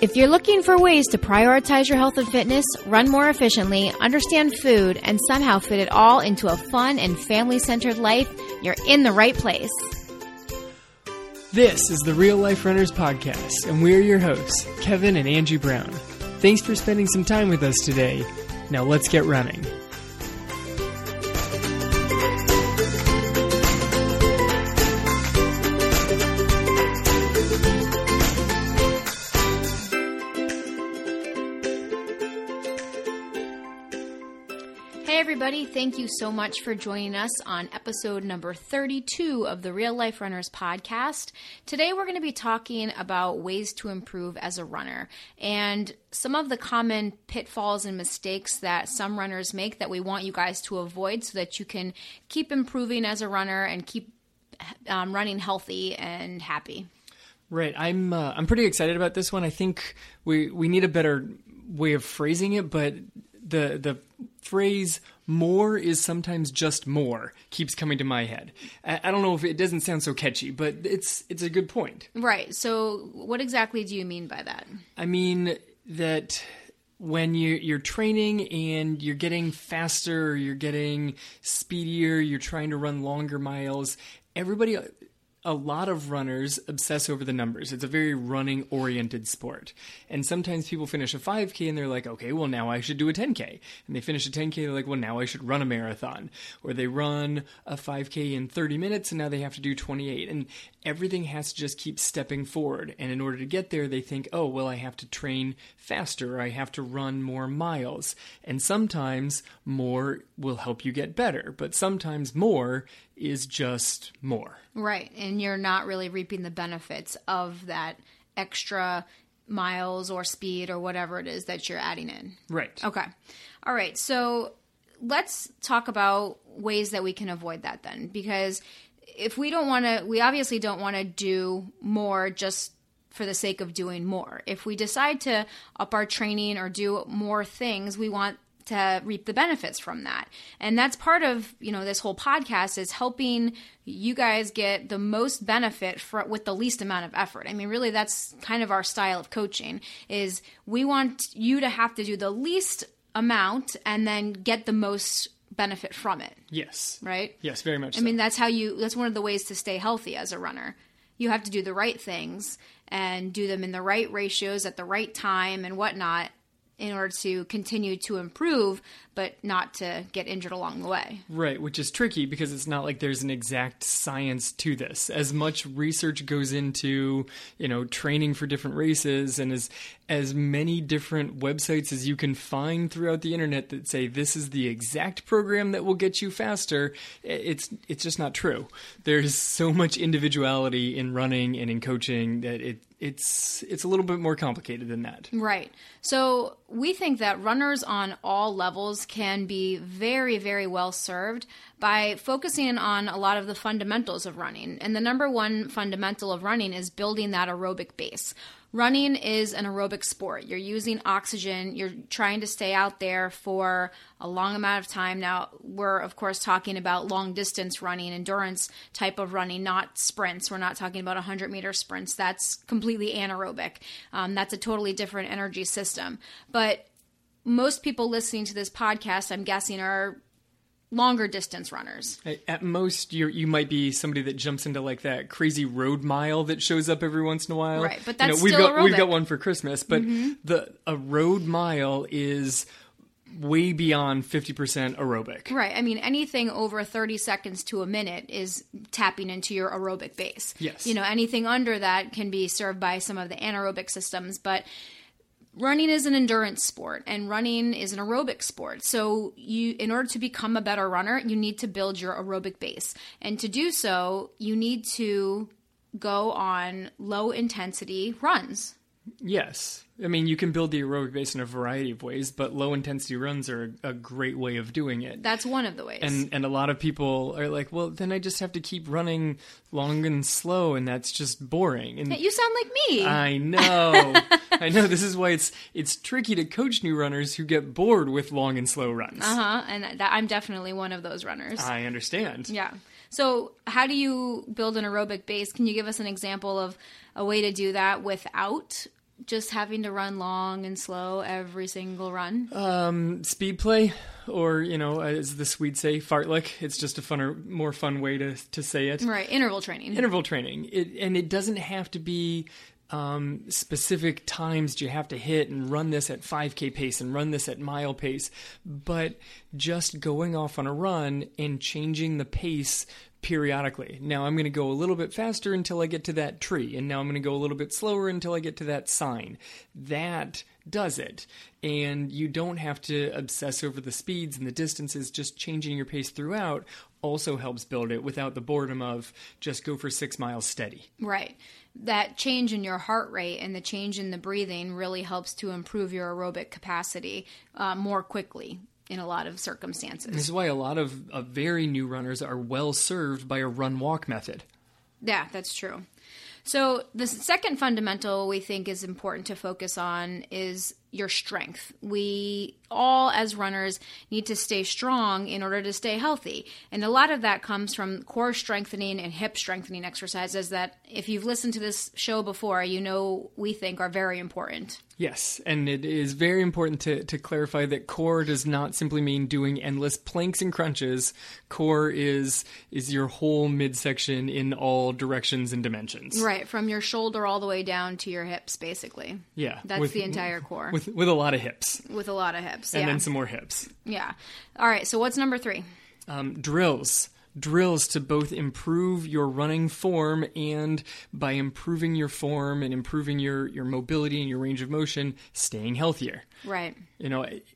If you're looking for ways to prioritize your health and fitness, run more efficiently, understand food, and somehow fit it all into a fun and family centered life, you're in the right place. This is the Real Life Runners Podcast, and we're your hosts, Kevin and Angie Brown. Thanks for spending some time with us today. Now let's get running. Thank you so much for joining us on episode number 32 of the Real Life Runners podcast. Today, we're going to be talking about ways to improve as a runner and some of the common pitfalls and mistakes that some runners make that we want you guys to avoid so that you can keep improving as a runner and keep um, running healthy and happy. Right, I'm uh, I'm pretty excited about this one. I think we we need a better way of phrasing it, but the the phrase more is sometimes just more keeps coming to my head. I, I, don't know if it doesn't sound so catchy, but it's it's a good point. Right. So what exactly do you mean by that? I mean that when you you're training and you're getting faster, you're getting speedier, you're trying to run longer miles, everybody a lot of runners obsess over the numbers. It's a very running oriented sport. And sometimes people finish a 5K and they're like, okay, well, now I should do a 10K. And they finish a 10K, they're like, well, now I should run a marathon. Or they run a 5K in 30 minutes and now they have to do 28. And everything has to just keep stepping forward. And in order to get there, they think, oh, well, I have to train faster, or I have to run more miles. And sometimes more will help you get better, but sometimes more is just more. Right. And you're not really reaping the benefits of that extra miles or speed or whatever it is that you're adding in. Right. Okay. All right. So let's talk about ways that we can avoid that then because if we don't want to we obviously don't want to do more just for the sake of doing more. If we decide to up our training or do more things, we want to reap the benefits from that. And that's part of, you know, this whole podcast is helping you guys get the most benefit for, with the least amount of effort. I mean, really that's kind of our style of coaching is we want you to have to do the least amount and then get the most benefit from it. Yes. Right? Yes, very much. I so. mean, that's how you that's one of the ways to stay healthy as a runner. You have to do the right things and do them in the right ratios at the right time and whatnot in order to continue to improve, but not to get injured along the way. Right, which is tricky because it's not like there's an exact science to this. As much research goes into, you know, training for different races and as as many different websites as you can find throughout the internet that say this is the exact program that will get you faster, it's it's just not true. There's so much individuality in running and in coaching that it it's it's a little bit more complicated than that. Right. So we think that runners on all levels can be very, very well served by focusing on a lot of the fundamentals of running. And the number one fundamental of running is building that aerobic base. Running is an aerobic sport. You're using oxygen. You're trying to stay out there for a long amount of time. Now, we're of course talking about long distance running, endurance type of running, not sprints. We're not talking about 100 meter sprints. That's completely anaerobic. Um, that's a totally different energy system. But most people listening to this podcast, I'm guessing, are longer distance runners. At most, you you might be somebody that jumps into like that crazy road mile that shows up every once in a while. Right, but that's you know, we've still got aerobic. we've got one for Christmas, but Mm-hmm. the a road mile is way beyond 50% aerobic. Right. I mean, anything over 30 seconds to a minute is tapping into your aerobic base. Yes. You know, anything under that can be served by some of the anaerobic systems, but running is an endurance sport and running is an aerobic sport. So you in order to become a better runner, you need to build your aerobic base. And to do so, you need to go on low intensity runs. Yes. I mean, you can build the aerobic base in a variety of ways, but low intensity runs are a, a great way of doing it. That's one of the ways. and and a lot of people are like, well, then I just have to keep running long and slow, and that's just boring. And you sound like me. I know, I know. This is why it's it's tricky to coach new runners who get bored with long and slow runs. uh huh. And that, I'm definitely one of those runners. I understand. Yeah. So, how do you build an aerobic base? Can you give us an example of a way to do that without just having to run long and slow every single run? Um, speed play, or you know, as the Swedes say, fartlek. It's just a funner, more fun way to to say it. right, interval training. Interval training, it, and it doesn't have to be um, specific times you have to hit and run this at 5k pace and run this at mile pace, but just going off on a run and changing the pace periodically. Now I'm going to go a little bit faster until I get to that tree, and now I'm going to go a little bit slower until I get to that sign. That does it. And you don't have to obsess over the speeds and the distances, just changing your pace throughout also helps build it without the boredom of just go for six miles steady. Right. That change in your heart rate and the change in the breathing really helps to improve your aerobic capacity uh, more quickly in a lot of circumstances. This is why a lot of, of very new runners are well served by a run walk method. Yeah, that's true. So, the second fundamental we think is important to focus on is your strength. We all, as runners, need to stay strong in order to stay healthy. And a lot of that comes from core strengthening and hip strengthening exercises that, if you've listened to this show before, you know we think are very important. Yes, and it is very important to, to clarify that core does not simply mean doing endless planks and crunches. Core is is your whole midsection in all directions and dimensions. Right, from your shoulder all the way down to your hips, basically. Yeah, That's with- the entire core. With with a lot of hips with a lot of hips. and yeah. then some more hips. yeah. All right, so what's number three? Um, drills. Drills to both improve your running form and by improving your form and improving your, your mobility and your range of motion, staying healthier. Right. You know, it-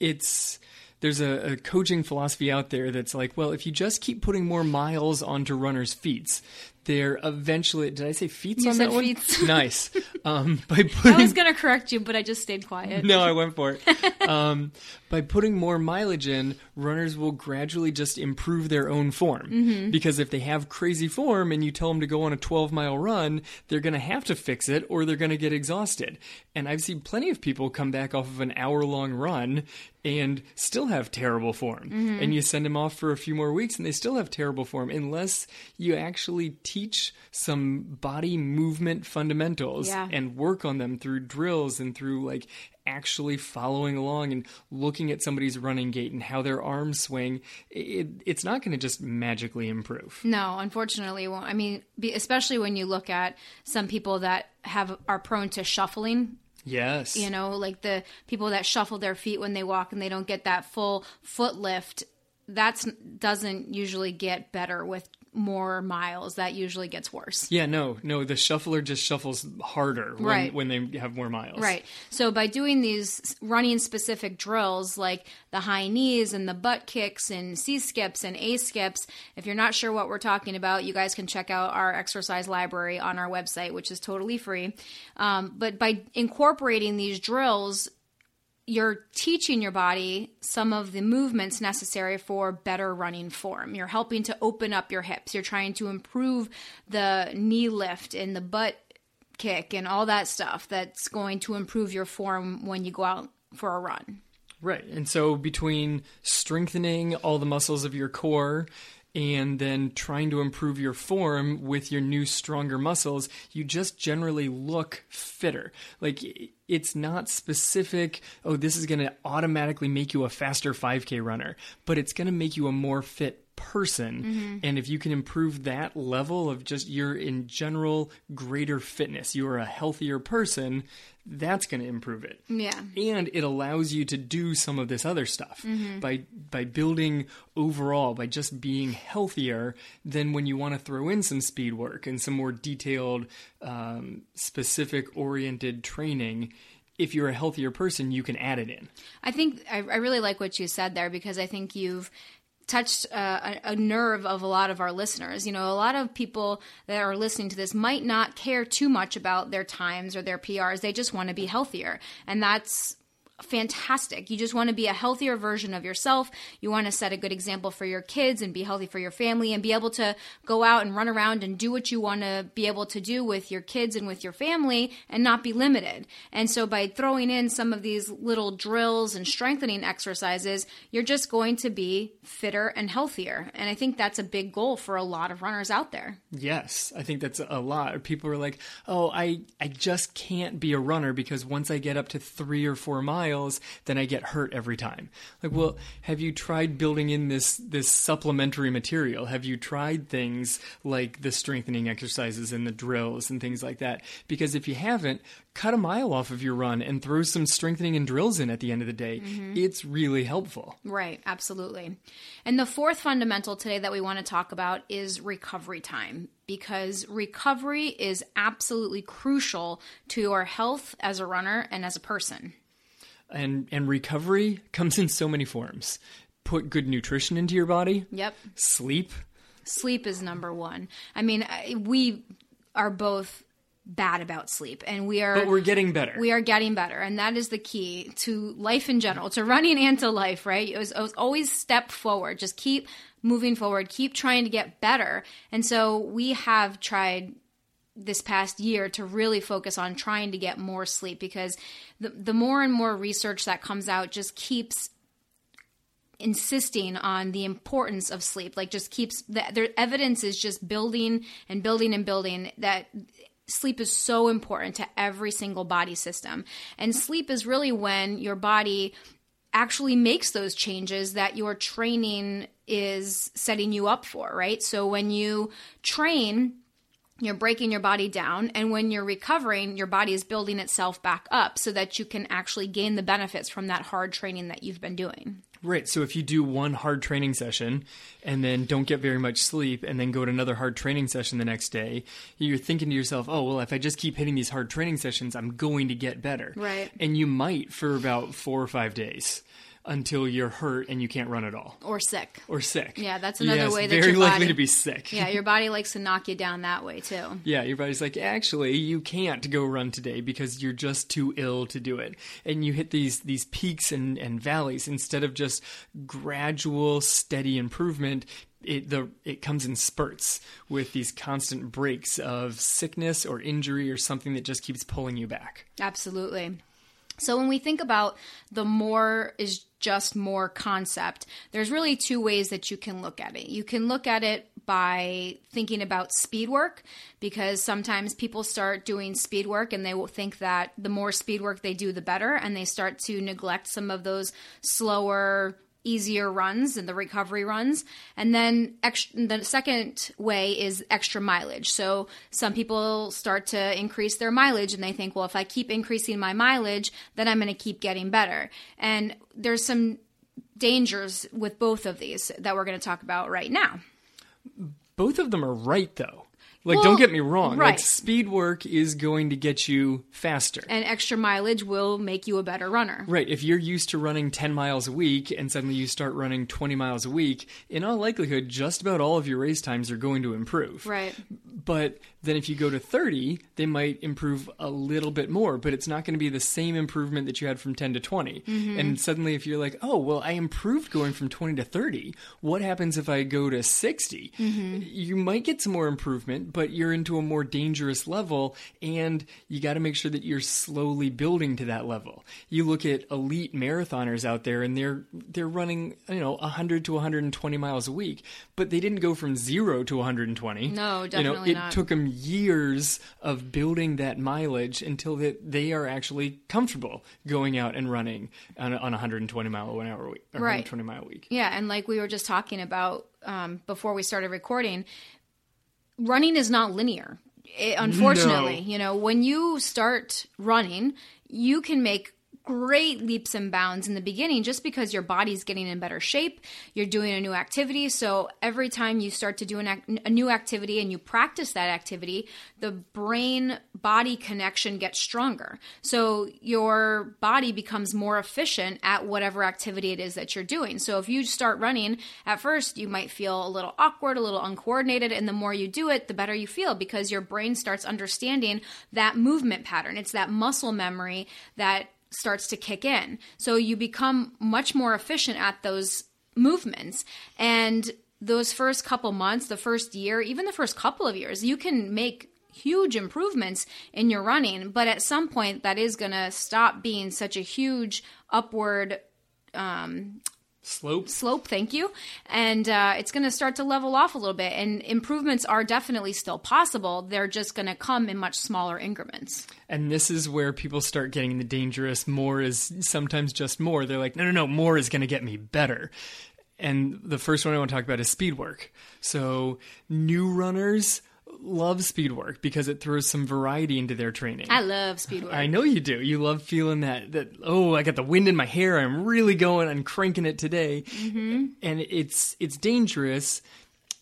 it's there's a, a coaching philosophy out there that's like, well, if you just keep putting more miles onto runners' feet, they're eventually. Did I say feet You on that one? nice. Um, by I was going to correct you, but I just stayed quiet. no, I went for it. Um, by putting more mileage in, runners will gradually just improve their own form. Mm-hmm. Because if they have crazy form and you tell them to go on a 12 mile run, they're going to have to fix it or they're going to get exhausted. And I've seen plenty of people come back off of an hour long run and still have terrible form. Mm-hmm. And you send them off for a few more weeks and they still have terrible form unless you actually teach some body movement fundamentals Yeah. and work on them through drills and through like actually following along and looking at somebody's running gait and how their arms swing it, it's not going to just magically improve No, unfortunately, it won't. I mean, especially when you look at some people that have are prone to shuffling. yes You know, like the people that shuffle their feet when they walk and they don't get that full foot lift. That's doesn't usually get better with more miles. That usually gets worse. yeah no no the shuffler just shuffles harder when, Right. when they have more miles Right. So by doing these running specific drills like the high knees and the butt kicks and C skips and A skips, if you're not sure what we're talking about, you guys can check out our exercise library on our website, which is totally free. Um, but by incorporating these drills, you're teaching your body some of the movements necessary for better running form. You're helping to open up your hips. You're trying to improve the knee lift and the butt kick and all that stuff that's going to improve your form when you go out for a run. Right. And so between strengthening all the muscles of your core and then trying to improve your form with your new stronger muscles, you just generally look fitter. Like it's not specific, oh, this is going to automatically make you a faster 5K runner, but it's going to make you a more fit person. And if you can improve that level of just your in general greater fitness you are a healthier person that's going to improve it. Yeah. and it allows you to do some of this other stuff. By by building overall by just being healthier then when you want to throw in some speed work and some more detailed um, specific oriented training if you're a healthier person you can add it in. I think I, I really like what you said there because I think you've touched uh, a, a nerve of a lot of our listeners. You know, a lot of people that are listening to this might not care too much about their times or their PRs. They just want to be healthier. And that's fantastic. You just want to be a healthier version of yourself. You want to set a good example for your kids and be healthy for your family and be able to go out and run around and do what you want to be able to do with your kids and with your family and not be limited. And so by throwing in some of these little drills and strengthening exercises, you're just going to be fitter and healthier. And I think that's a big goal for a lot of runners out there. Yes, I think that's a lot. People are like, "Oh, I I just can't be a runner because once I get up to 3 or 4 miles then I get hurt every time. Like, well, have you tried building in this this supplementary material? Have you tried things like the strengthening exercises and the drills and things like that? Because if you haven't, cut a mile off of your run and throw some strengthening and drills in at the end of the day. Mm-hmm. It's really helpful. Right, absolutely. And the fourth fundamental today that we want to talk about is recovery time because recovery is absolutely crucial to your health as a runner and as a person and and recovery comes in so many forms. Put good nutrition into your body. Yep. Sleep. Sleep is number one. I mean, we are both bad about sleep. And we are but we're getting better. we are getting better. And that is the key to life in general to running and to life right? It was, it was always step forward. Just keep moving forward. Keep trying to get better. And so we have tried this past year to really focus on trying to get more sleep because the, the more and more research that comes out just keeps insisting on the importance of sleep. Like just keeps the, the evidence is just building and building and building that sleep is so important to every single body system. And sleep is really when your body actually makes those changes that your training is setting you up for right? So when you train you're breaking your body down and when you're recovering your body is building itself back up so that you can actually gain the benefits from that hard training that you've been doing right so if you do one hard training session and then don't get very much sleep and then go to another hard training session the next day you're thinking to yourself oh well if i just keep hitting these hard training sessions i'm going to get better. Right. And you might for about four or five days until you're hurt and you can't run at all. Or sick. Or sick. Yeah that's another yes, way that you're very your likely body, to be sick. Yeah your body likes to knock you down that way too. Yeah your body's like actually you can't go run today because you're just too ill to do it. And you hit these these peaks and, and valleys. Instead of just gradual steady improvement it the it comes in spurts with these constant breaks of sickness or injury or something that just keeps pulling you back. Absolutely. So when we think about the more is just more concept, there's really two ways that you can look at it. You can look at it by thinking about speed work because sometimes people start doing speed work and they will think that the more speed work they do the better and they start to neglect some of those slower easier runs and the recovery runs. And then the second way is extra mileage. So some people start to increase their mileage and they think, well, if I keep increasing my mileage, then I'm going to keep getting better. And there's some dangers with both of these that we're going to talk about right now. Both of them are right, though. Like, well, don't get me wrong. Right. Like, speed work is going to get you faster. And extra mileage will make you a better runner. Right. If you're used to running 10 miles a week and suddenly you start running 20 miles a week, in all likelihood, just about all of your race times are going to improve. Right. But then if you go to 30, they might improve a little bit more, but it's not going to be the same improvement that you had from 10 to 20. Mm-hmm. And suddenly, if you're like, oh, well, I improved going from 20 to 30, what happens if I go to 60? Mm-hmm. You might get some more improvement, but you're into a more dangerous level, and you got to make sure that you're slowly building to that level. You look at elite marathoners out there, and they're they're running, you know, 100 to 120 miles a week, but they didn't go from zero to 120. No, definitely you know, it not. took them years of building that mileage until that they are actually comfortable going out and running on a, on 120 mile an hour week, or right. 120 mile a week. Yeah, and like we were just talking about um, before we started recording, running is not linear. It, unfortunately, No. you know, when you start running, you can make great leaps and bounds in the beginning just because your body's getting in better shape. You're doing a new activity. So every time you start to do an a new activity and you practice that activity, the brain body connection gets stronger. So your body becomes more efficient at whatever activity it is that you're doing. So if you start running, at first you might feel a little awkward, a little uncoordinated. And the more you do it, the better you feel because your brain starts understanding that movement pattern. It's that muscle memory that starts to kick in. So you become much more efficient at those movements. And those first couple months, the first year, even the first couple of years, you can make huge improvements in your running. But at some point, that is going to stop being such a huge upward um, Slope. slope. Thank you. And uh, it's going to start to level off a little bit. And improvements are definitely still possible. They're just going to come in much smaller increments. And this is where people start getting the dangerous more is sometimes just more. They're like, no, no, no, more is going to get me better. And the first one I want to talk about is speed work. So, new runners love speed work because it throws some variety into their training. I love speed work. I know you do. You love feeling that that oh, I got the wind in my hair. I'm really going. I'm cranking it today. Mm-hmm. And it's it's dangerous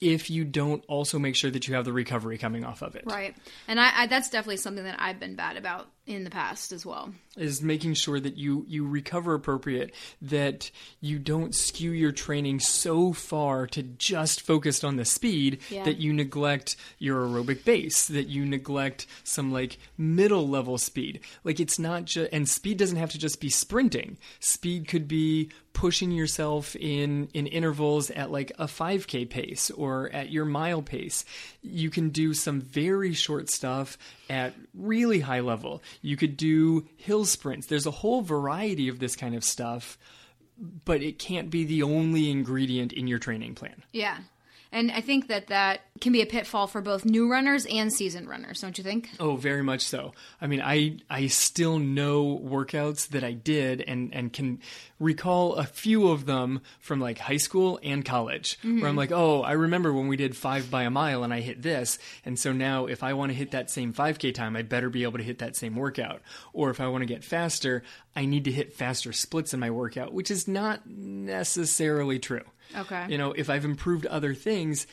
if you don't also make sure that you have the recovery coming off of it. Right. And I, I that's definitely something that I've been bad about in the past as well. Is making sure that you you recover appropriate, that you don't skew your training so far to just focused on the speed Yeah. that you neglect your aerobic base, that you neglect some like middle level speed. Like it's not just and speed doesn't have to just be sprinting. Speed could be pushing yourself in in intervals at like a 5k pace or at your mile pace. You can do some very short stuff at really high level. You could do hill sprints. There's a whole variety of this kind of stuff, but it can't be the only ingredient in your training plan. Yeah. And I think that that can be a pitfall for both new runners and seasoned runners, don't you think? Oh, very much so. I mean, I I still know workouts that I did and and can recall a few of them from like high school and college where I'm mm-hmm. like, "Oh, I remember when we did 5 by a mile and I hit this." And so now if I want to hit that same 5k time, I better be able to hit that same workout. Or if I want to get faster, I need to hit faster splits in my workout, which is not necessarily true. Okay. You know, if I've improved other things,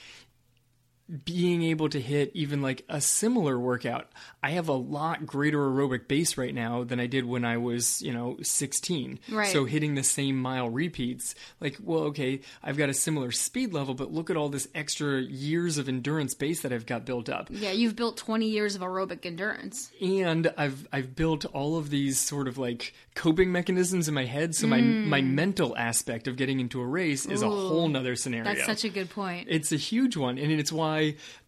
being able to hit even like a similar workout, I have a lot greater aerobic base right now than I did when I was, you know, 16. Right. So hitting the same mile repeats, like, well, okay, I've got a similar speed level, but look at all this extra years of endurance base that I've got built up. Yeah, you've built 20 years of aerobic endurance. And I've I've built all of these sort of like coping mechanisms in my head, so my Mm. my mental aspect of getting into a race is a whole nother scenario. That's such a good point. It's a huge one, and it's why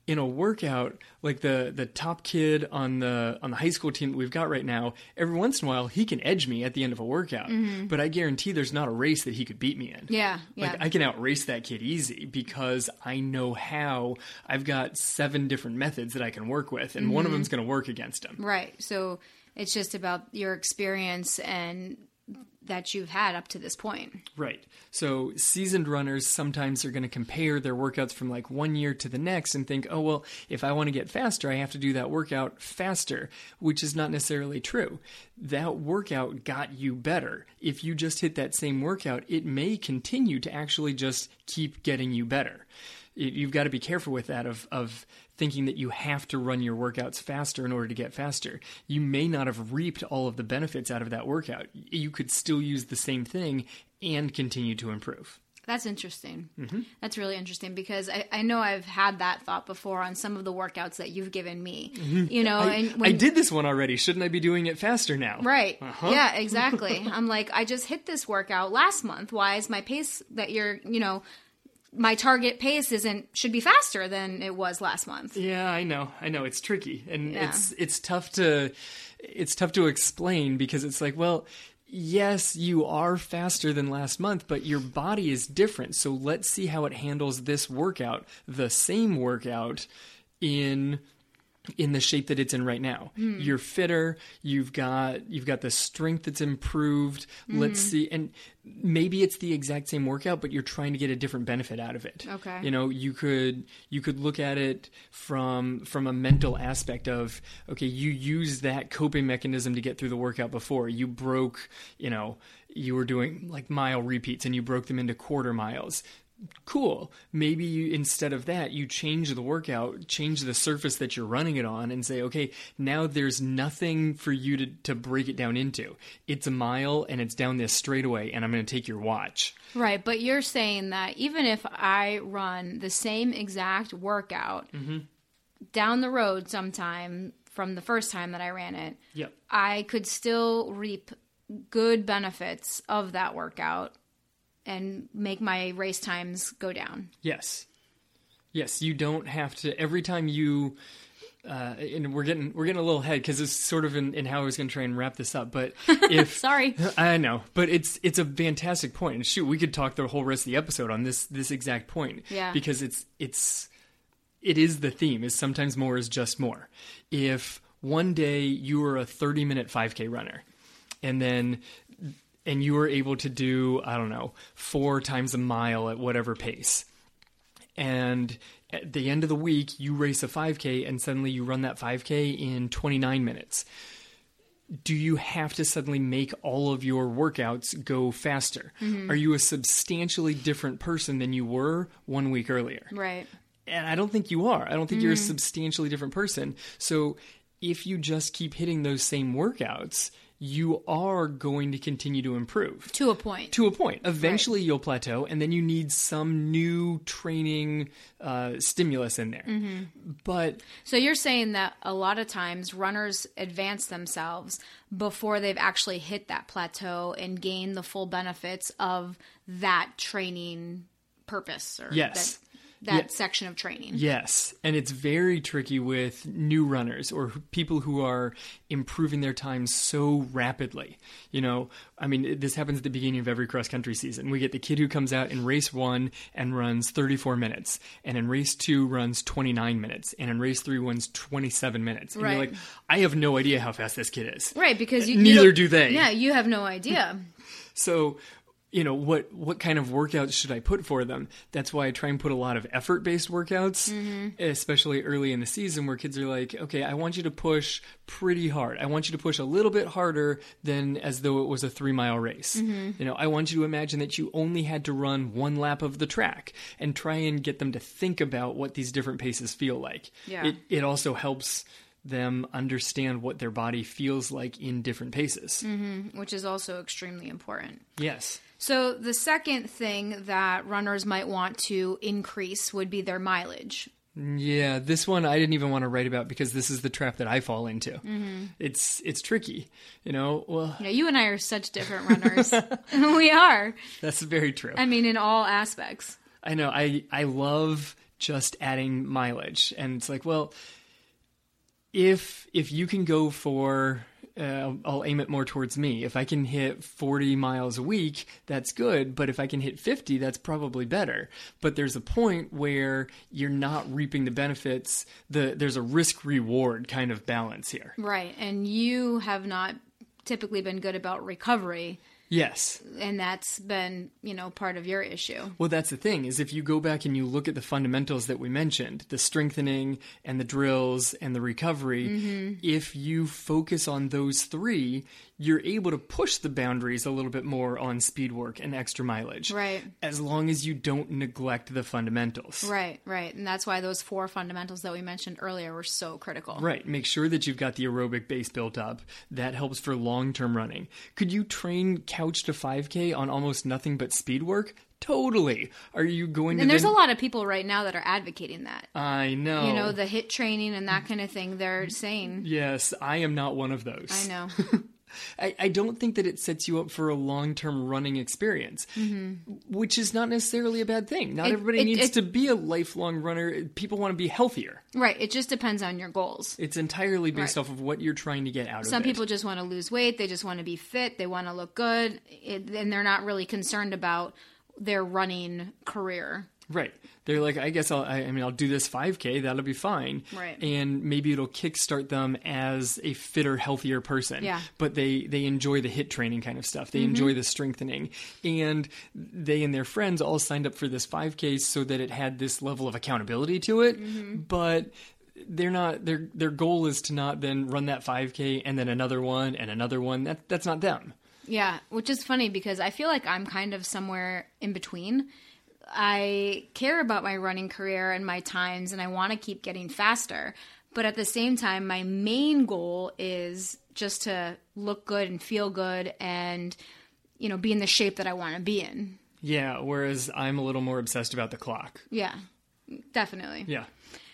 in a workout, like the the top kid on the on the high school team that we've got right now, every once in a while he can edge me at the end of a workout. But I guarantee there's not a race that he could beat me in. Mm-hmm. yeah, yeah. Like I can outrace that kid easy because I know how. I've got seven different methods that I can work with, and Mm-hmm. one of them's going to work against him. right. So it's just about your experience and that you've had up to this point. Right. So seasoned runners sometimes are going to compare their workouts from like one year to the next and think, oh, well, if I want to get faster, I have to do that workout faster, which is not necessarily true. That workout got you better. If you just hit that same workout, it may continue to actually just keep getting you better. You've got to be careful with that of, of thinking that you have to run your workouts faster in order to get faster. You may not have reaped all of the benefits out of that workout. You could still use the same thing and continue to improve. That's interesting. Mm-hmm. That's really interesting because I, I know I've had that thought before on some of the workouts that you've given me. You know, and Mm-hmm. I did this one already. Shouldn't I be doing it faster now? Right. Uh-huh. Yeah, exactly. I'm like, I just hit this workout last month. Why is my pace that you're, you know, my target pace isn't should be faster than it was last month. Yeah, I know. I know it's tricky and Yeah. it's it's tough to it's tough to explain because it's like, well, yes, you are faster than last month, but your body is different. So let's see how it handles this workout, the same workout in in the shape that it's in right now. Hmm. You're fitter, you've got you've got the strength that's improved. Hmm. Let's see and maybe it's the exact same workout but you're trying to get a different benefit out of it. Okay. You know, you could you could look at it from from a mental aspect of okay, you use that coping mechanism to get through the workout before. You broke, you know, you were doing like mile repeats and you broke them into quarter miles cool. Maybe you, instead of that, you change the workout, change the surface that you're running it on, and say, okay, now there's nothing for you to, to break it down into. It's a mile and it's down this straightaway, and I'm going to take your watch. Right, but you're saying that even if I run the same exact workout Mm-hmm. down the road sometime from the first time that I ran it, Yep. I could still reap good benefits of that workout and make my race times go down. Yes. Yes, you don't have to every time you uh, and we're getting we're getting a little ahead because it's sort of in, in how I was going to try and wrap this up. But if Sorry. I know, but it's it's a fantastic point. And shoot, we could talk the whole rest of the episode on this this exact point. Yeah. Because it's it's it is the theme. Is sometimes more is just more. If one day you are a thirty minute five k runner, and then and you were able to do I don't know four times a mile at whatever pace, and at the end of the week you race a 5k and suddenly you run that 5k in 29 minutes do you have to suddenly make all of your workouts go faster mm-hmm. are you a substantially different person than you were one week earlier Right. and I don't think you are. I don't think you're a mm-hmm. substantially different person. So if you just keep hitting those same workouts, you are going to continue to improve To a point. to a point. Eventually, you'll plateau, and then you need some new training uh, stimulus in there. But So you're saying that a lot of times runners advance themselves before they've actually hit that plateau and gain the full benefits of that training purpose or Yes. that, that Yeah. section of training. Yes, and it's very tricky with new runners or people who are improving their time so rapidly. You know, I mean, this happens at the beginning of every cross country season. We get the kid who comes out in race one and runs 34 minutes, and in race two runs 29 minutes, and in race three runs 27 minutes. And Right. you're like, I have no idea how fast this kid is. Right, because you, you Neither don't- do they. Yeah, you have no idea. So, you know, what what kind of workouts should I put for them? That's why I try and put a lot of effort based workouts, mm-hmm. especially early in the season where kids are like, okay, I want you to push pretty hard. I want you to push a little bit harder than as though it was a three mile race. Mm-hmm. You know, I want you to imagine that you only had to run one lap of the track and try and get them to think about what these different paces feel like. Yeah. It it also helps them understand what their body feels like in different paces. Mm-hmm. which is also extremely important. Yes. So, the second thing that runners might want to increase would be their mileage. Yeah, this one I didn't even want to write about because this is the trap that I fall into. Mm-hmm. It's it's tricky, you know. Well, You you and I are such different runners. we are. that's very true. I mean, in all aspects. I know. I I love just adding mileage, and it's like, well, if if you can go for uh, I'll aim it more towards me. If I can hit 40 miles a week, that's good. But if I can hit 50, that's probably better. But there's a point where you're not reaping the benefits. The there's a risk reward kind of balance here. Right. And you have not typically been good about recovery. Yes. And that's been, you know, part of your issue. Well, that's the thing is if you go back and you look at the fundamentals that we mentioned, the strengthening and the drills and the recovery, mm-hmm. if you focus on those three, you're able to push the boundaries a little bit more on speed work and extra mileage. Right. As long as you don't neglect the fundamentals. Right, right. And that's why those four fundamentals that we mentioned earlier were so critical. Right. Make sure that you've got the aerobic base built up. That helps for long term running. Could you train couch to 5K on almost nothing but speed work? Totally. Are you going to And there's then- a lot of people right now that are advocating that. I know. You know, the hit training and that kind of thing, they're saying. Yes, I am not one of those. I know. I, I don't think that it sets you up for a long term running experience, which is not necessarily a bad thing. Not Mm-hmm. It- everybody it- needs it- to be a lifelong runner. People want to be healthier. right. It just depends on your goals. It's entirely based Right. off of what you're trying to get out Some of it. Some people just want to lose weight. They just want to be fit. They want to look good. It, and they're not really concerned about their running career. Right. They're like, I guess I'll, I, I mean, I'll do this 5K. That'll be fine. Right. And maybe it'll kickstart them as a fitter, healthier person. Yeah. Mm-hmm. But they, they enjoy the hit training kind of stuff. They enjoy the strengthening. And they and their friends all signed up for this 5K so that it had this level of accountability to it. Mm-hmm. But they're not, their, their goal is to not then run that 5K and then another one and another one. That, that's not them. Yeah, which is funny because I feel like I'm kind of somewhere in between. I care about my running career and my times, and I want to keep getting faster. But at the same time, my main goal is just to look good and feel good and, you know, be in the shape that I want to be in. Yeah. Whereas I'm a little more obsessed about the clock. Yeah, definitely. Yeah.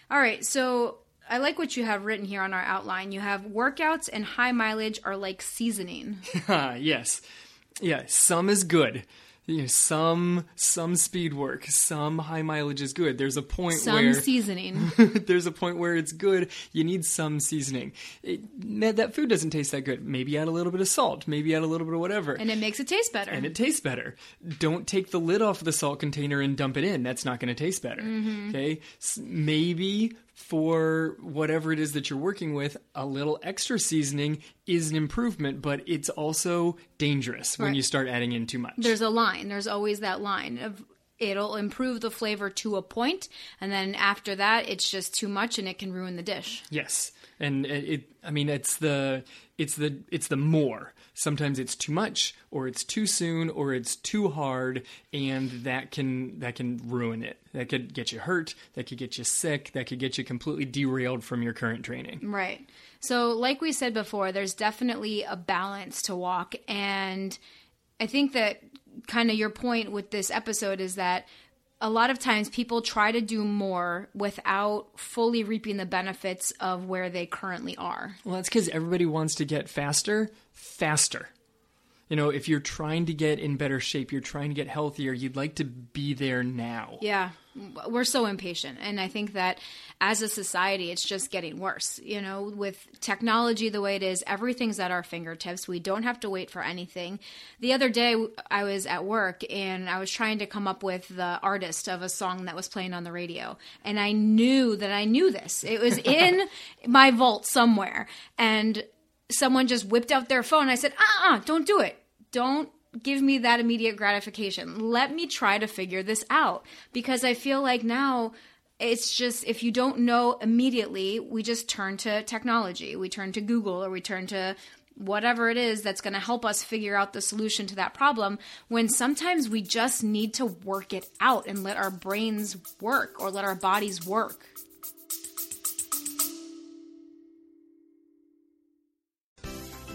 All right, so I like what you have written here on our outline. You have workouts and high mileage are like seasoning. yes. Yeah, some is good. You know, some some speed work, some high mileage is good. There's a point Some where some seasoning. there's a point where it's good. You need some seasoning. It, that food doesn't taste that good. Maybe add a little bit of salt. Maybe add a little bit of whatever. and it makes it taste better. and it tastes better. Don't take the lid off the salt container and dump it in. That's not going to taste better. Mm-hmm. Okay? S- maybe for whatever it is that you're working with, a little extra seasoning is an improvement, but it's also dangerous when Right. you start adding in too much. There's a line. There's always that line of it'll improve the flavor to a point, and then after that, it's just too much and it can ruin the dish. Yes, and it. I mean, it's the it's the it's the more. Sometimes it's too much, or it's too soon, or it's too hard, and that can that can ruin it. That could get you hurt. That could get you sick. That could get you completely derailed from your current training. Right. So, like we said before, there's definitely a balance to walk. And I think that kind of your point with this episode is that a lot of times people try to do more without fully reaping the benefits of where they currently are. Well, that's because everybody wants to get faster, faster. You know, if you're trying to get in better shape, you're trying to get healthier, you'd like to be there now. Yeah, we're so impatient. And I think that as a society, it's just getting worse. You know, with technology the way it is, everything's at our fingertips. We don't have to wait for anything. The other day, I was at work and I was trying to come up with the artist of a song that was playing on the radio. And I knew that I knew this. It was in my vault somewhere. And someone just whipped out their phone. I said, uh uh, don't do it. Don't give me that immediate gratification. Let me try to figure this out. Because I feel like now it's just, if you don't know immediately, we just turn to technology. We turn to Google or we turn to whatever it is that's going to help us figure out the solution to that problem when sometimes we just need to work it out and let our brains work or let our bodies work.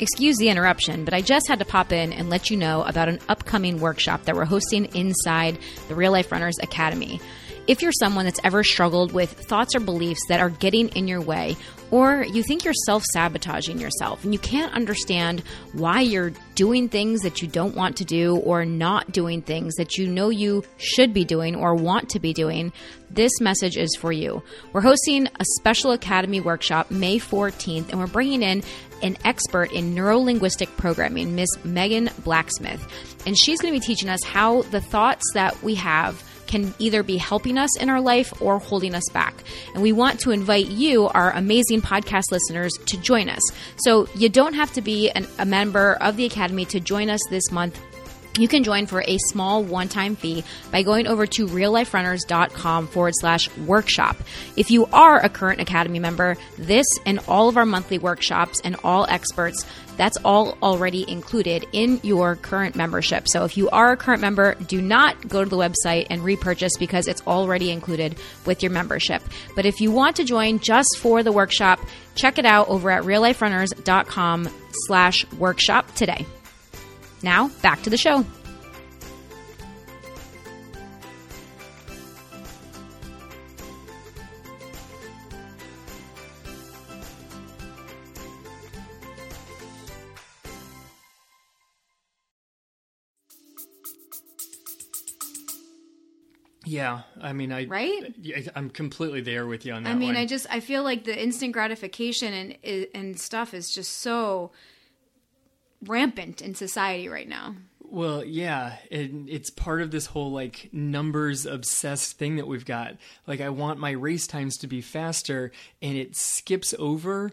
Excuse the interruption, but I just had to pop in and let you know about an upcoming workshop that we're hosting inside the Real Life Runners Academy. If you're someone that's ever struggled with thoughts or beliefs that are getting in your way, or you think you're self sabotaging yourself and you can't understand why you're doing things that you don't want to do or not doing things that you know you should be doing or want to be doing, this message is for you. We're hosting a special Academy workshop May 14th, and we're bringing in an expert in neurolinguistic programming, Miss Megan Blacksmith. And she's going to be teaching us how the thoughts that we have can either be helping us in our life or holding us back. And we want to invite you, our amazing podcast listeners, to join us. So you don't have to be an, a member of the Academy to join us this month. You can join for a small one time fee by going over to realliferunners.com forward slash workshop. If you are a current Academy member, this and all of our monthly workshops and all experts, that's all already included in your current membership. So if you are a current member, do not go to the website and repurchase because it's already included with your membership. But if you want to join just for the workshop, check it out over at realliferunners.com slash workshop today. Now, back to the show. Yeah, I mean, I Right? I'm completely there with you on that. I mean, one. I just I feel like the instant gratification and and stuff is just so rampant in society right now. Well, yeah, and it's part of this whole like numbers obsessed thing that we've got. Like, I want my race times to be faster, and it skips over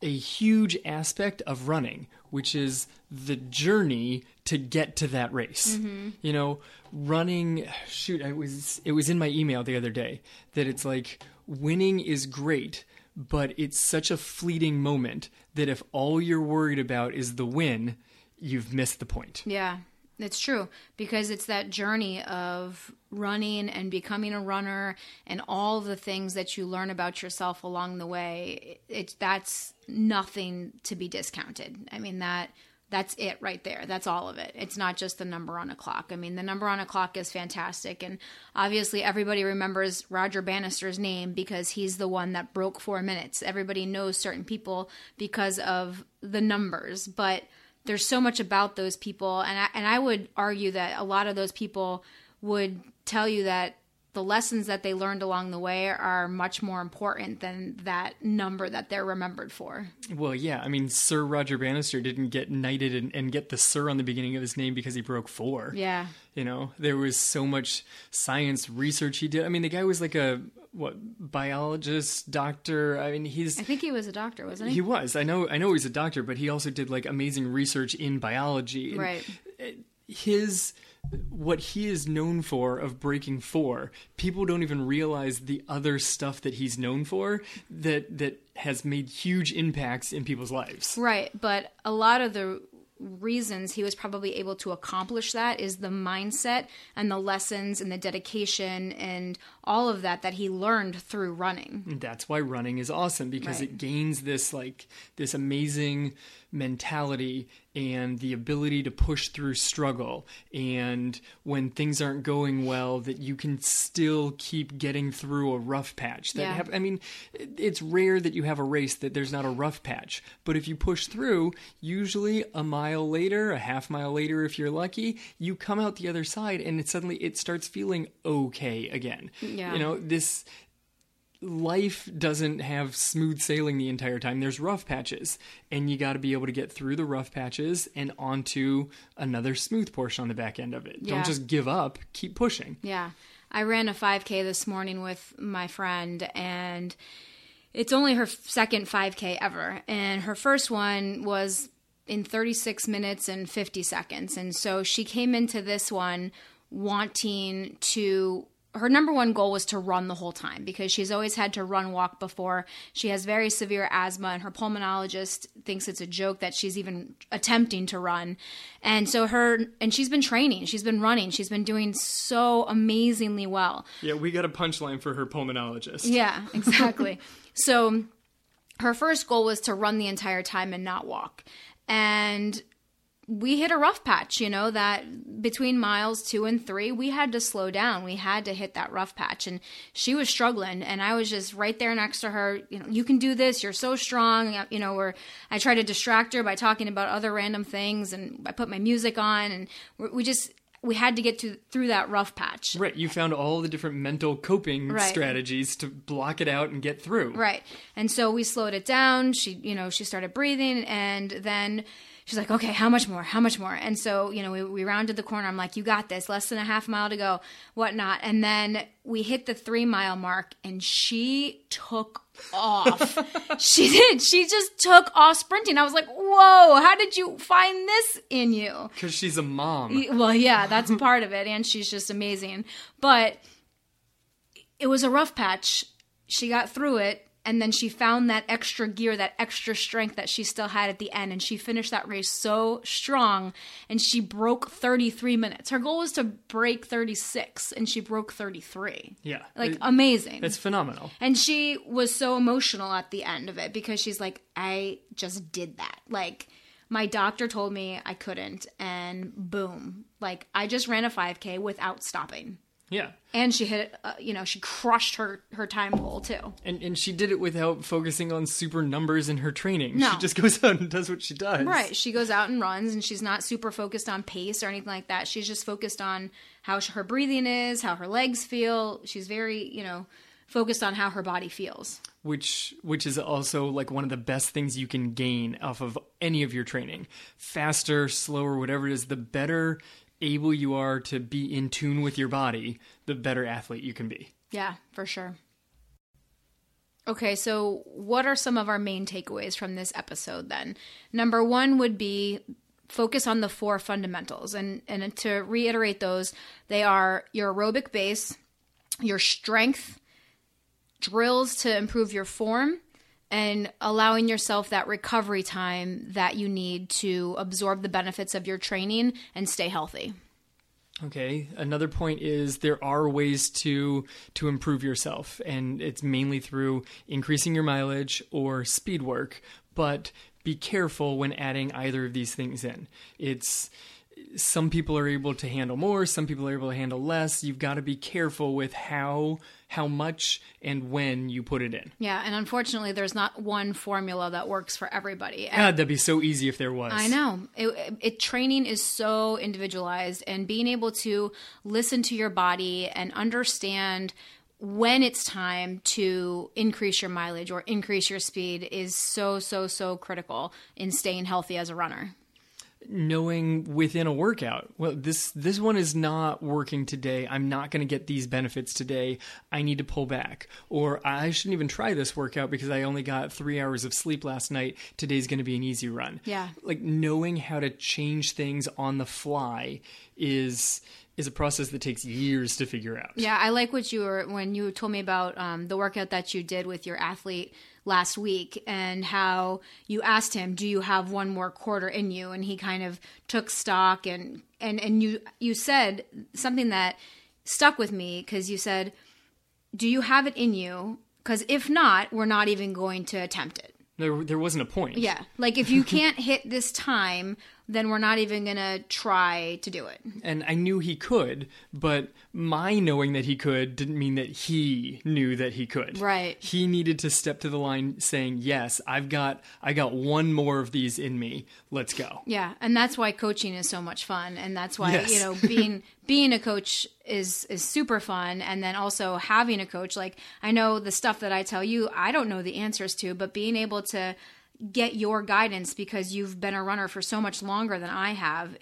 a huge aspect of running, which is the journey to get to that race. Mm-hmm. You know, running. Shoot, I was. It was in my email the other day that it's like winning is great, but it's such a fleeting moment that if all you're worried about is the win, you've missed the point. Yeah, it's true because it's that journey of running and becoming a runner and all the things that you learn about yourself along the way. It's that's nothing to be discounted. I mean that that's it right there. That's all of it. It's not just the number on a clock. I mean, the number on a clock is fantastic. And obviously, everybody remembers Roger Bannister's name because he's the one that broke four minutes. Everybody knows certain people because of the numbers. But there's so much about those people. And I, and I would argue that a lot of those people would tell you that the lessons that they learned along the way are much more important than that number that they're remembered for. Well, yeah. I mean, Sir Roger Bannister didn't get knighted and, and, get the Sir on the beginning of his name because he broke four. Yeah. You know, there was so much science research he did. I mean, the guy was like a what biologist, doctor. I mean, he's. I think he was a doctor, wasn't he? He was. I know. I know he's a doctor, but he also did like amazing research in biology. Right. His what he is known for of breaking four people don't even realize the other stuff that he's known for that that has made huge impacts in people's lives right but a lot of the reasons he was probably able to accomplish that is the mindset and the lessons and the dedication and all of that that he learned through running. That's why running is awesome because right. it gains this like this amazing mentality and the ability to push through struggle and when things aren't going well that you can still keep getting through a rough patch that yeah. have, i mean it's rare that you have a race that there's not a rough patch but if you push through usually a mile later a half mile later if you're lucky you come out the other side and it suddenly it starts feeling okay again yeah. you know this life doesn't have smooth sailing the entire time. There's rough patches, and you got to be able to get through the rough patches and onto another smooth portion on the back end of it. Yeah. Don't just give up, keep pushing. Yeah. I ran a 5K this morning with my friend, and it's only her second 5K ever. And her first one was in 36 minutes and 50 seconds. And so she came into this one wanting to her number one goal was to run the whole time because she's always had to run walk before. She has very severe asthma, and her pulmonologist thinks it's a joke that she's even attempting to run. And so her and she's been training, she's been running, she's been doing so amazingly well. Yeah, we got a punchline for her pulmonologist. Yeah, exactly. so her first goal was to run the entire time and not walk. And we hit a rough patch, you know, that between miles two and three, we had to slow down. We had to hit that rough patch. And she was struggling. And I was just right there next to her. You know, you can do this. You're so strong. You know, where I try to distract her by talking about other random things. And I put my music on. And we just, we had to get to through that rough patch. Right. You found all the different mental coping right. strategies to block it out and get through. Right. And so we slowed it down. She, you know, she started breathing. And then, she's like, okay, how much more? How much more? And so, you know, we, we rounded the corner. I'm like, you got this. Less than a half mile to go, whatnot. And then we hit the three mile mark and she took off. she did. She just took off sprinting. I was like, whoa, how did you find this in you? Because she's a mom. Well, yeah, that's part of it. And she's just amazing. But it was a rough patch. She got through it and then she found that extra gear, that extra strength that she still had at the end, and she finished that race so strong, and she broke 33 minutes. Her goal was to break 36, and she broke 33. Yeah, like it, amazing. It's phenomenal. And she was so emotional at the end of it because she's like, I just did that. Like my doctor told me I couldn't, and boom, like I just ran a 5K without stopping. Yeah. And she hit, uh, you know, she crushed her her time goal too. And and she did it without focusing on super numbers in her training. No. She just goes out and does what she does. Right. She goes out and runs, and she's not super focused on pace or anything like that. She's just focused on how her breathing is, how her legs feel. She's very, you know, focused on how her body feels. Which which is also like one of the best things you can gain off of any of your training. Faster, slower, whatever it is, the better able you are to be in tune with your body, the better athlete you can be. Yeah, for sure. Okay, so what are some of our main takeaways from this episode then? Number one would be focus on the four fundamentals. And, and to reiterate those, they are your aerobic base, your strength, drills to improve your form, and allowing yourself that recovery time that you need to absorb the benefits of your training and stay healthy. Okay. Another point is there are ways to to improve yourself and it's mainly through increasing your mileage or speed work, but be careful when adding either of these things in. It's some people are able to handle more, some people are able to handle less. You've got to be careful with how how much and when you put it in. Yeah, and unfortunately, there's not one formula that works for everybody. God, that'd be so easy if there was. I know. It, it, training is so individualized, and being able to listen to your body and understand when it's time to increase your mileage or increase your speed is so so so critical in staying healthy as a runner knowing within a workout well this this one is not working today. I'm not going to get these benefits today. I need to pull back. Or i shouldn't even try this workout because i only got 3 hours of sleep last night. Today's going to be an easy run. Yeah. Like knowing how to change things on the fly is is a process that takes years to figure out. Yeah i like what you were when you told me about um, the workout that you did with your athlete last week and how you asked him, "Do you have one more quarter in you?" and he kind of took stock and and and you you said something that stuck with me because you said, "Do you have it in you?" Because if not, we're not even going to attempt it. There, there wasn't a point. Yeah, like if you can't hit this time, then we're not even going to try to do it. And I knew he could, but my knowing that he could didn't mean that he knew that he could. Right. He needed to step to the line saying, "Yes, I've got I got one more of these in me. Let's go." Yeah, and that's why coaching is so much fun and that's why, Yes. you know, being being a coach is is super fun and then also having a coach like I know the stuff that I tell you, I don't know the answers to, but being able to get your guidance because you've been a runner for so much longer than I have.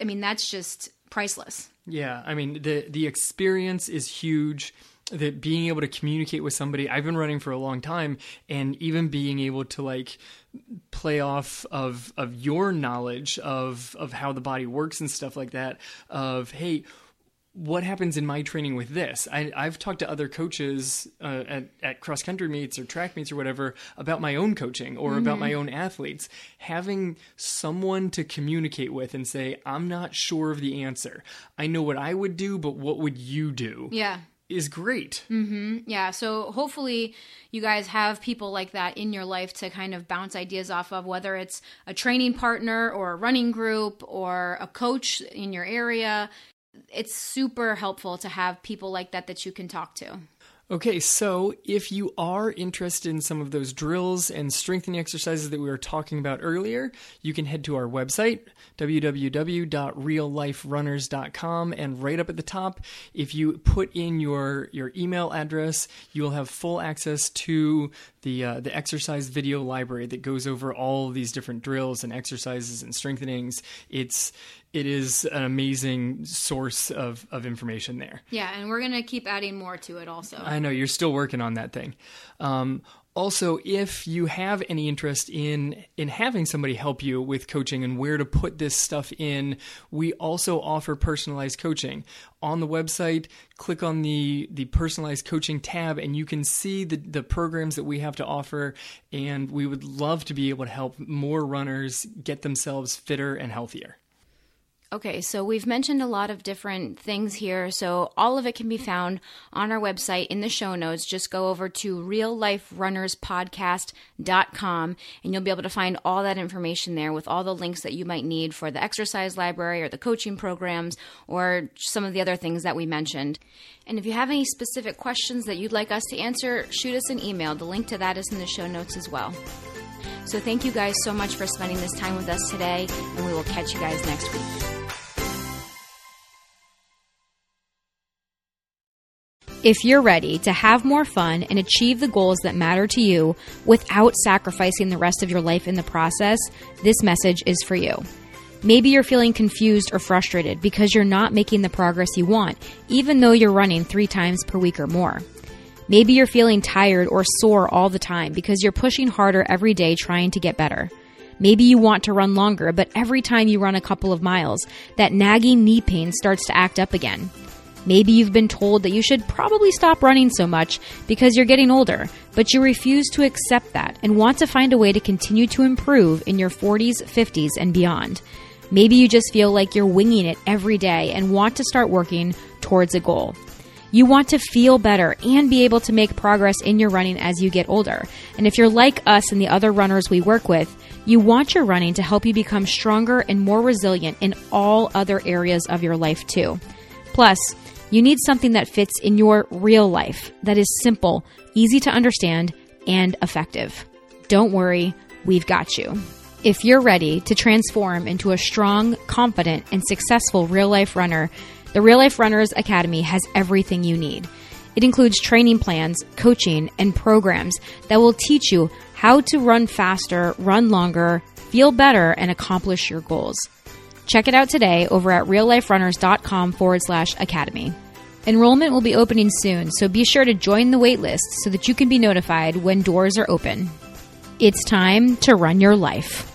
I mean, that's just priceless. Yeah, I mean the the experience is huge. That being able to communicate with somebody, I've been running for a long time, and even being able to like play off of of your knowledge of of how the body works and stuff like that. Of hey, what happens in my training with this? I, I've talked to other coaches uh, at, at cross country meets or track meets or whatever about my own coaching or about my own athletes. Having someone to communicate with and say, I'm not sure of the answer. I know what I would do, but what would you do? Yeah. Is great. Yeah, so hopefully you guys have people like that in your life to kind of bounce ideas off of, whether it's a training partner or a running group or a coach in your area. It's super helpful to have people like that that you can talk to. Okay, so if you are interested in some of those drills and strengthening exercises that we were talking about earlier, you can head to our website, www.realliferunners.com, and right up at the top, if you put in your, your email address, you will have full access to the uh, the exercise video library that goes over all these different drills and exercises and strengthenings. It's it is an amazing source of, of information there. Yeah, and we're going to keep adding more to it also. I know you're still working on that thing. Um, also, if you have any interest in in having somebody help you with coaching and where to put this stuff in, we also offer personalized coaching. On the website, click on the the personalized coaching tab and you can see the the programs that we have to offer and we would love to be able to help more runners get themselves fitter and healthier. Okay, so we've mentioned a lot of different things here. So all of it can be found on our website in the show notes. Just go over to realliferunnerspodcast.com and you'll be able to find all that information there with all the links that you might need for the exercise library or the coaching programs or some of the other things that we mentioned. And if you have any specific questions that you'd like us to answer, shoot us an email. The link to that is in the show notes as well. So thank you guys so much for spending this time with us today, and we will catch you guys next week. If you're ready to have more fun and achieve the goals that matter to you without sacrificing the rest of your life in the process, this message is for you. Maybe you're feeling confused or frustrated because you're not making the progress you want, even though you're running three times per week or more. Maybe you're feeling tired or sore all the time because you're pushing harder every day trying to get better. Maybe you want to run longer, but every time you run a couple of miles, that nagging knee pain starts to act up again. Maybe you've been told that you should probably stop running so much because you're getting older, but you refuse to accept that and want to find a way to continue to improve in your 40s, 50s, and beyond. Maybe you just feel like you're winging it every day and want to start working towards a goal. You want to feel better and be able to make progress in your running as you get older. And if you're like us and the other runners we work with, you want your running to help you become stronger and more resilient in all other areas of your life too. Plus, you need something that fits in your real life, that is simple, easy to understand, and effective. Don't worry, we've got you. If you're ready to transform into a strong, confident, and successful real life runner, the Real Life Runners Academy has everything you need. It includes training plans, coaching, and programs that will teach you how to run faster, run longer, feel better, and accomplish your goals. Check it out today over at realliferunners.com forward slash academy. Enrollment will be opening soon, so be sure to join the waitlist so that you can be notified when doors are open. It's time to run your life.